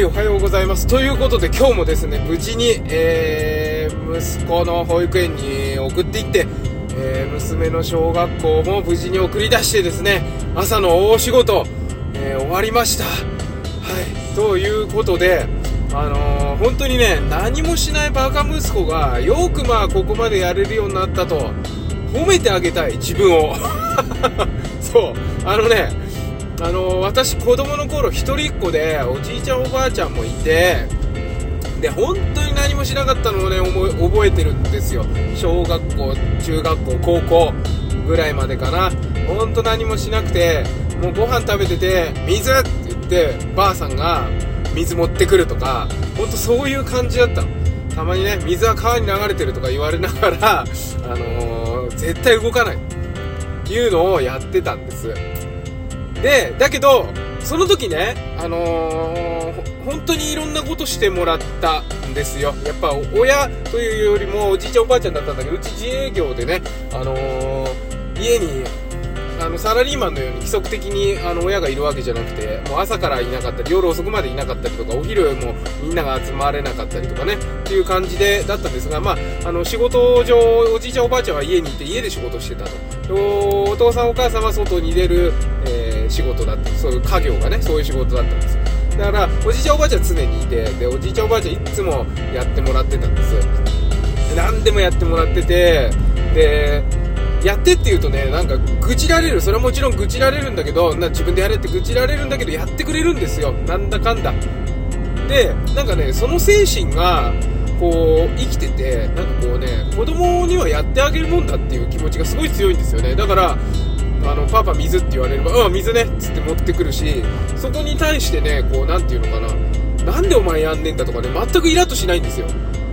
いおはようございます。ということで今日もですね無事に、えー、息子の保育園に送っていって、えー、娘の小学校も無事に送り出してですね朝の大仕事、えー、終わりました。はいということであの、本当にね何もしないバカ息子がよくまあここまでやれるようになったと褒めてあげたい自分を。そうあのねあの私子供の頃一人っ子でおじいちゃんおばあちゃんもいてで本当に何もしなかったのをね覚えてるんですよ。小学校中学校高校ぐらいまでかな。本当何もしなくてもうご飯食べてて水って言ってばあさんが水持ってくるとか本当そういう感じだったの。たまにね水は川に流れてるとか言われながら、あのー、絶対動かないっていうのをやってたんです。でだけどその時ねあのー、本当にいろんなことしてもらったんですよ。やっぱ親というよりもおじいちゃんおばあちゃんだったんだけどうち自営業でねあのー、家にあのサラリーマンのように規則的にあの親がいるわけじゃなくてもう朝からいなかったり夜遅くまでいなかったりとかお昼もみんなが集まれなかったりとかねっていう感じでだったんですが、まあ、あの仕事上おじいちゃんおばあちゃんは家にいて家で仕事してたと。お父さんお母さんは外に出る、え、仕事だった。そういう家業がねそういう仕事だったんです。だからおじいちゃんおばあちゃん常にいてでおじいちゃんおばあちゃんいつもやってもらってたんです。何でもやってもらっててでやってって言うとねなんか愚痴られる。それはもちろん愚痴られるんだけどな自分でやれって愚痴られるんだけどやってくれるんですよ。なんだかんだ。でなんかねその精神がこう生きててなんかこうね子供にはやってあげるもんだっていう気持ちがすごい強いんですよね。だからあのパパ水って言われればうん水ねっつって持ってくるしそこに対してねこう何て言うのかな。なんでお前やんねんだとかね全くイラッとしないんですよ。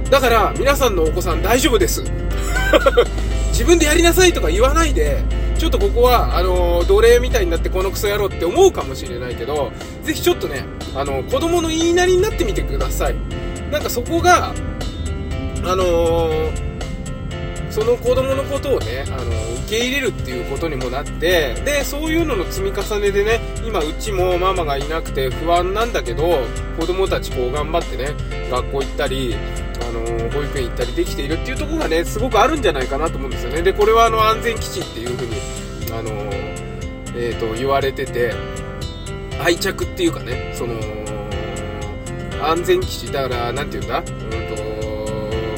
だから皆さんのお子さん大丈夫です。自分でやりなさいとか言わないで、ちょっとここは、あの奴隷みたいになってこのクソ野郎って思うかもしれないけど、ぜひちょっとね、あの子供の言いなりになってみてください。なんかそこが、あのーその子供のことをね、あの、受け入れるっていうことにもなって、で、そういうのの積み重ねでね、今うちもママがいなくて不安なんだけど、子供たちこう頑張ってね、学校行ったり、あの保育園行ったりできているっていうところがねすごくあるんじゃないかなと思うんですよね。でこれはあの安全基地っていうふうにあの、えーと、言われてて愛着っていうかねその安全基地だから何て言うんだ、うんと、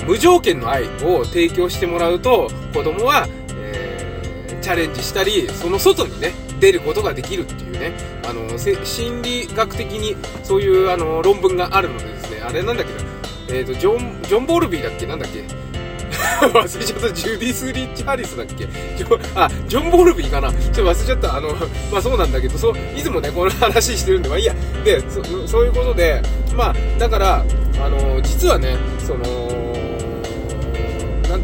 無条件の愛を提供してもらうと子供は、えー、チャレンジしたりその外にね出ることができるっていうねあの心理学的にそういうあの論文があるのでですねあれなんだけどえ、ー、と、ジョン、ジョン・ボルビーだっけ？なんだっけ？忘れちゃった。ジュディス・リッチ・ハリスだっけ？ジョあ、ジョン・ボルビーかな？ちょっと忘れちゃった。あの、まあそうなんだけど、そう、いつもね、この話してるんで、まあいいや。で、そういうことで、まあ、だから、あの、実はね、その、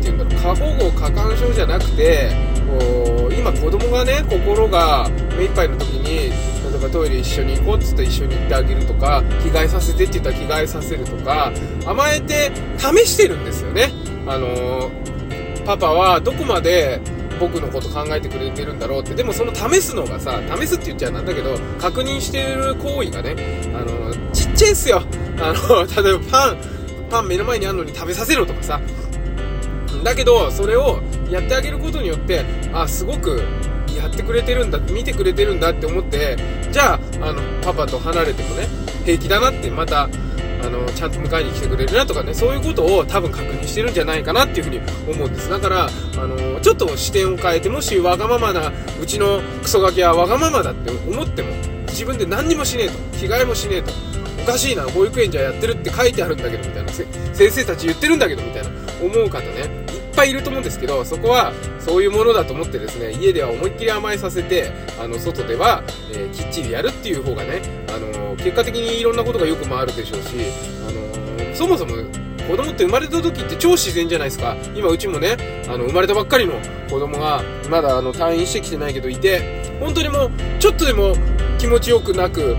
て言うんだろう、過保護過干渉じゃなくて、こう、今子供がね、心が目いっぱいの時に、例えばトイレ一緒に行こうっつって一緒に行ってあげるとか着替えさせてって言ったら着替えさせるとか甘えて試してるんですよね。あの、パパはどこまで僕のこと考えてくれてるんだろうって。でもその試すのがさ試すって言っちゃなんだけど確認してる行為がねあの、ちっちゃいっすよ。あの例えばパンパン目の前にあるのに食べさせろとかさだけどそれをやってあげることによってあすごくやってくれてるんだ見てくれてるんだって思ってじゃああのパパと離れてもね平気だなってまたあのちゃんと迎えに来てくれるなとかねそういうことを多分確認してるんじゃないかなっていうふうに思うんです。だからあのちょっと視点を変えてもしわがままなうちのクソガキはわがままだって思っても自分で何にもしねえと着替えもしねえとおかしいな保育園じゃやってるって書いてあるんだけどみたいな先生たち言ってるんだけどみたいな思う方ね。ぱいいると思うんですけどそこはそういうものだと思ってですね家では思いっきり甘えさせてあの外では、えー、きっちりやるっていう方がね、あの結果的にいろんなことがよく回るでしょうし、あのそもそも子供って生まれた時って超自然じゃないですか。今うちもねあの生まれたばっかりの子供がまだあの退院してきてないけどいて本当にもうちょっとでも気持ちよくなく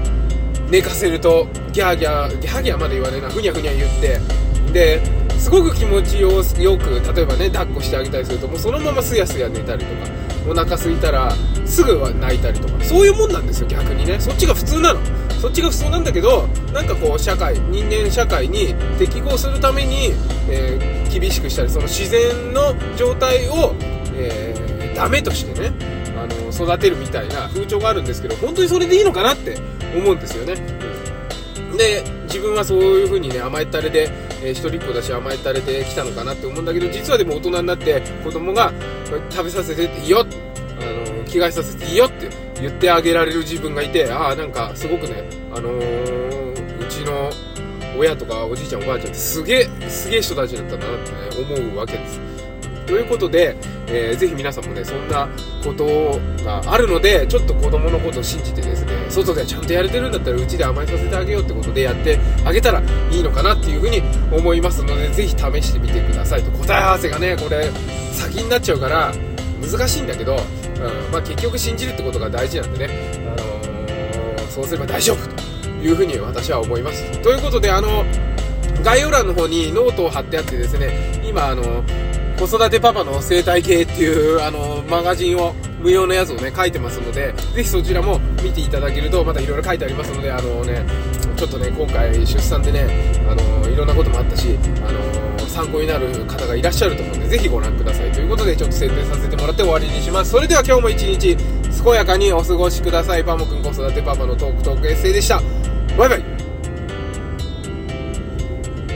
寝かせるとギャーギャーギャーギャーまで言われなふにゃふにゃ言ってですごく気持ちよく例えばね抱っこしてあげたりするともうそのまますやすや寝たりとかお腹すいたらすぐ泣いたりとか。そういうもんなんですよ逆にね。そっちが普通なの。そっちが不相なんだけどなんかこう社会人間社会に適合するために、えー、厳しくしたりその自然の状態を、えー、ダメとしてねあの育てるみたいな風潮があるんですけど本当にそれでいいのかなって思うんですよね。で自分はそういう風にね甘えたれで、え、一人っ子だし甘えたれてきたのかなって思うんだけど実はでも大人になって子供が食べさせていいよあの着替えさせていいよって言ってあげられる自分がいてああなんかすごくねあのー、うちの親とかおじいちゃんおばあちゃんってすげえすげえ人たちだったんだなってね思うわけですということで、えー、ぜひ皆さんもね、そんなことがあるので、ちょっと子供のことを信じてですね、外でちゃんとやれてるんだったら、うちで甘えさせてあげようってことでやってあげたらいいのかなっていうふうに思いますので、ぜひ試してみてくださいと。答え合わせがね、これ、先になっちゃうから、難しいんだけど、うんまあ、結局信じるってことが大事なんでね、あのー、そうすれば大丈夫というふうに私は思います。ということで、あの、概要欄の方にノートを貼ってあってですね、今、あの、子育てパパの生態系っていうあのマガジンを無料のやつをね書いてますのでぜひそちらも見ていただけるとまたいろいろ書いてありますのであのねちょっとね今回出産でねあのいろんなこともあったしあの参考になる方がいらっしゃると思うのでぜひご覧ください。ということでちょっと宣伝させてもらって終わりにします。それでは今日も一日健やかにお過ごしください。パモくん子育てパパのトークトークエッセイでした。バイバイ。